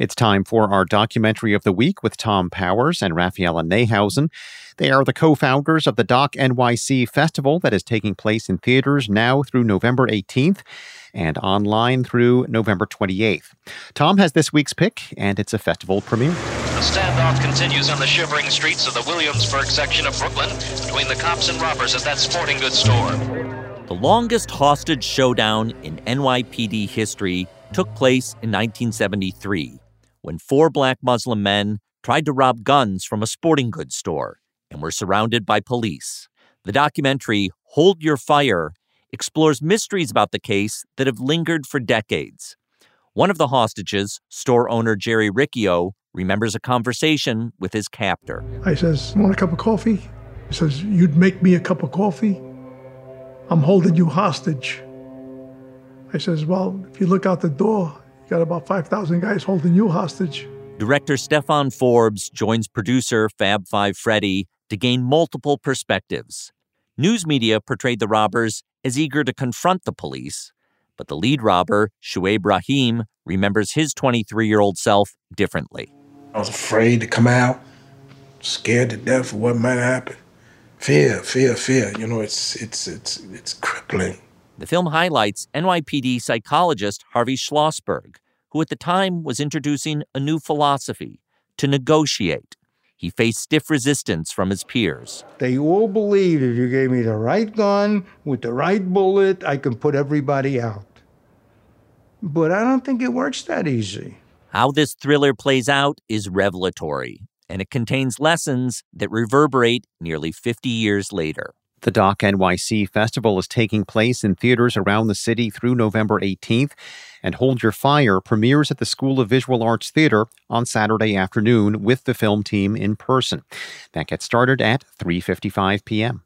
It's time for our documentary of the week with Thom Powers and Raphaela Neihausen. They are the co founders of the Doc NYC Festival that is taking place in theaters now through November 18th and online through November 28th. Thom has this week's pick, and it's a festival premiere. The standoff continues on the shivering streets of the Williamsburg section of Brooklyn between the cops and robbers at that sporting goods store. The longest hostage showdown in NYPD history took place in 1973 when four black Muslim men tried to rob guns from a sporting goods store and were surrounded by police. The documentary Hold Your Fire explores mysteries about the case that have lingered for decades. One of the hostages, store owner Jerry Riccio, remembers a conversation with his captor. I says, Want a cup of coffee? He says, You'd make me a cup of coffee? I'm holding you hostage. I says, Well, if you look out the door, got about 5,000 guys holding you hostage. Director Stefan Forbes joins producer Fab Five Freddy to gain multiple perspectives. News media portrayed the robbers as eager to confront the police, but the lead robber, Shuaib Rahim, remembers his 23 year old self differently. I was afraid to come out, scared to death of what might happen. Fear, fear, fear. You know, it's it's it's it's crippling. The film highlights NYPD psychologist Harvey Schlossberg, who at the time was introducing a new philosophy to negotiate. He faced stiff resistance from his peers. They all believe if you gave me the right gun with the right bullet, I can put everybody out. But I don't think it works that easy. How this thriller plays out is revelatory, and it contains lessons that reverberate nearly 50 years later. The Doc NYC Festival is taking place in theaters around the city through November 18th, and Hold Your Fire premieres at the School of Visual Arts Theater on Saturday afternoon with the film team in person. That gets started at 3:55 p.m.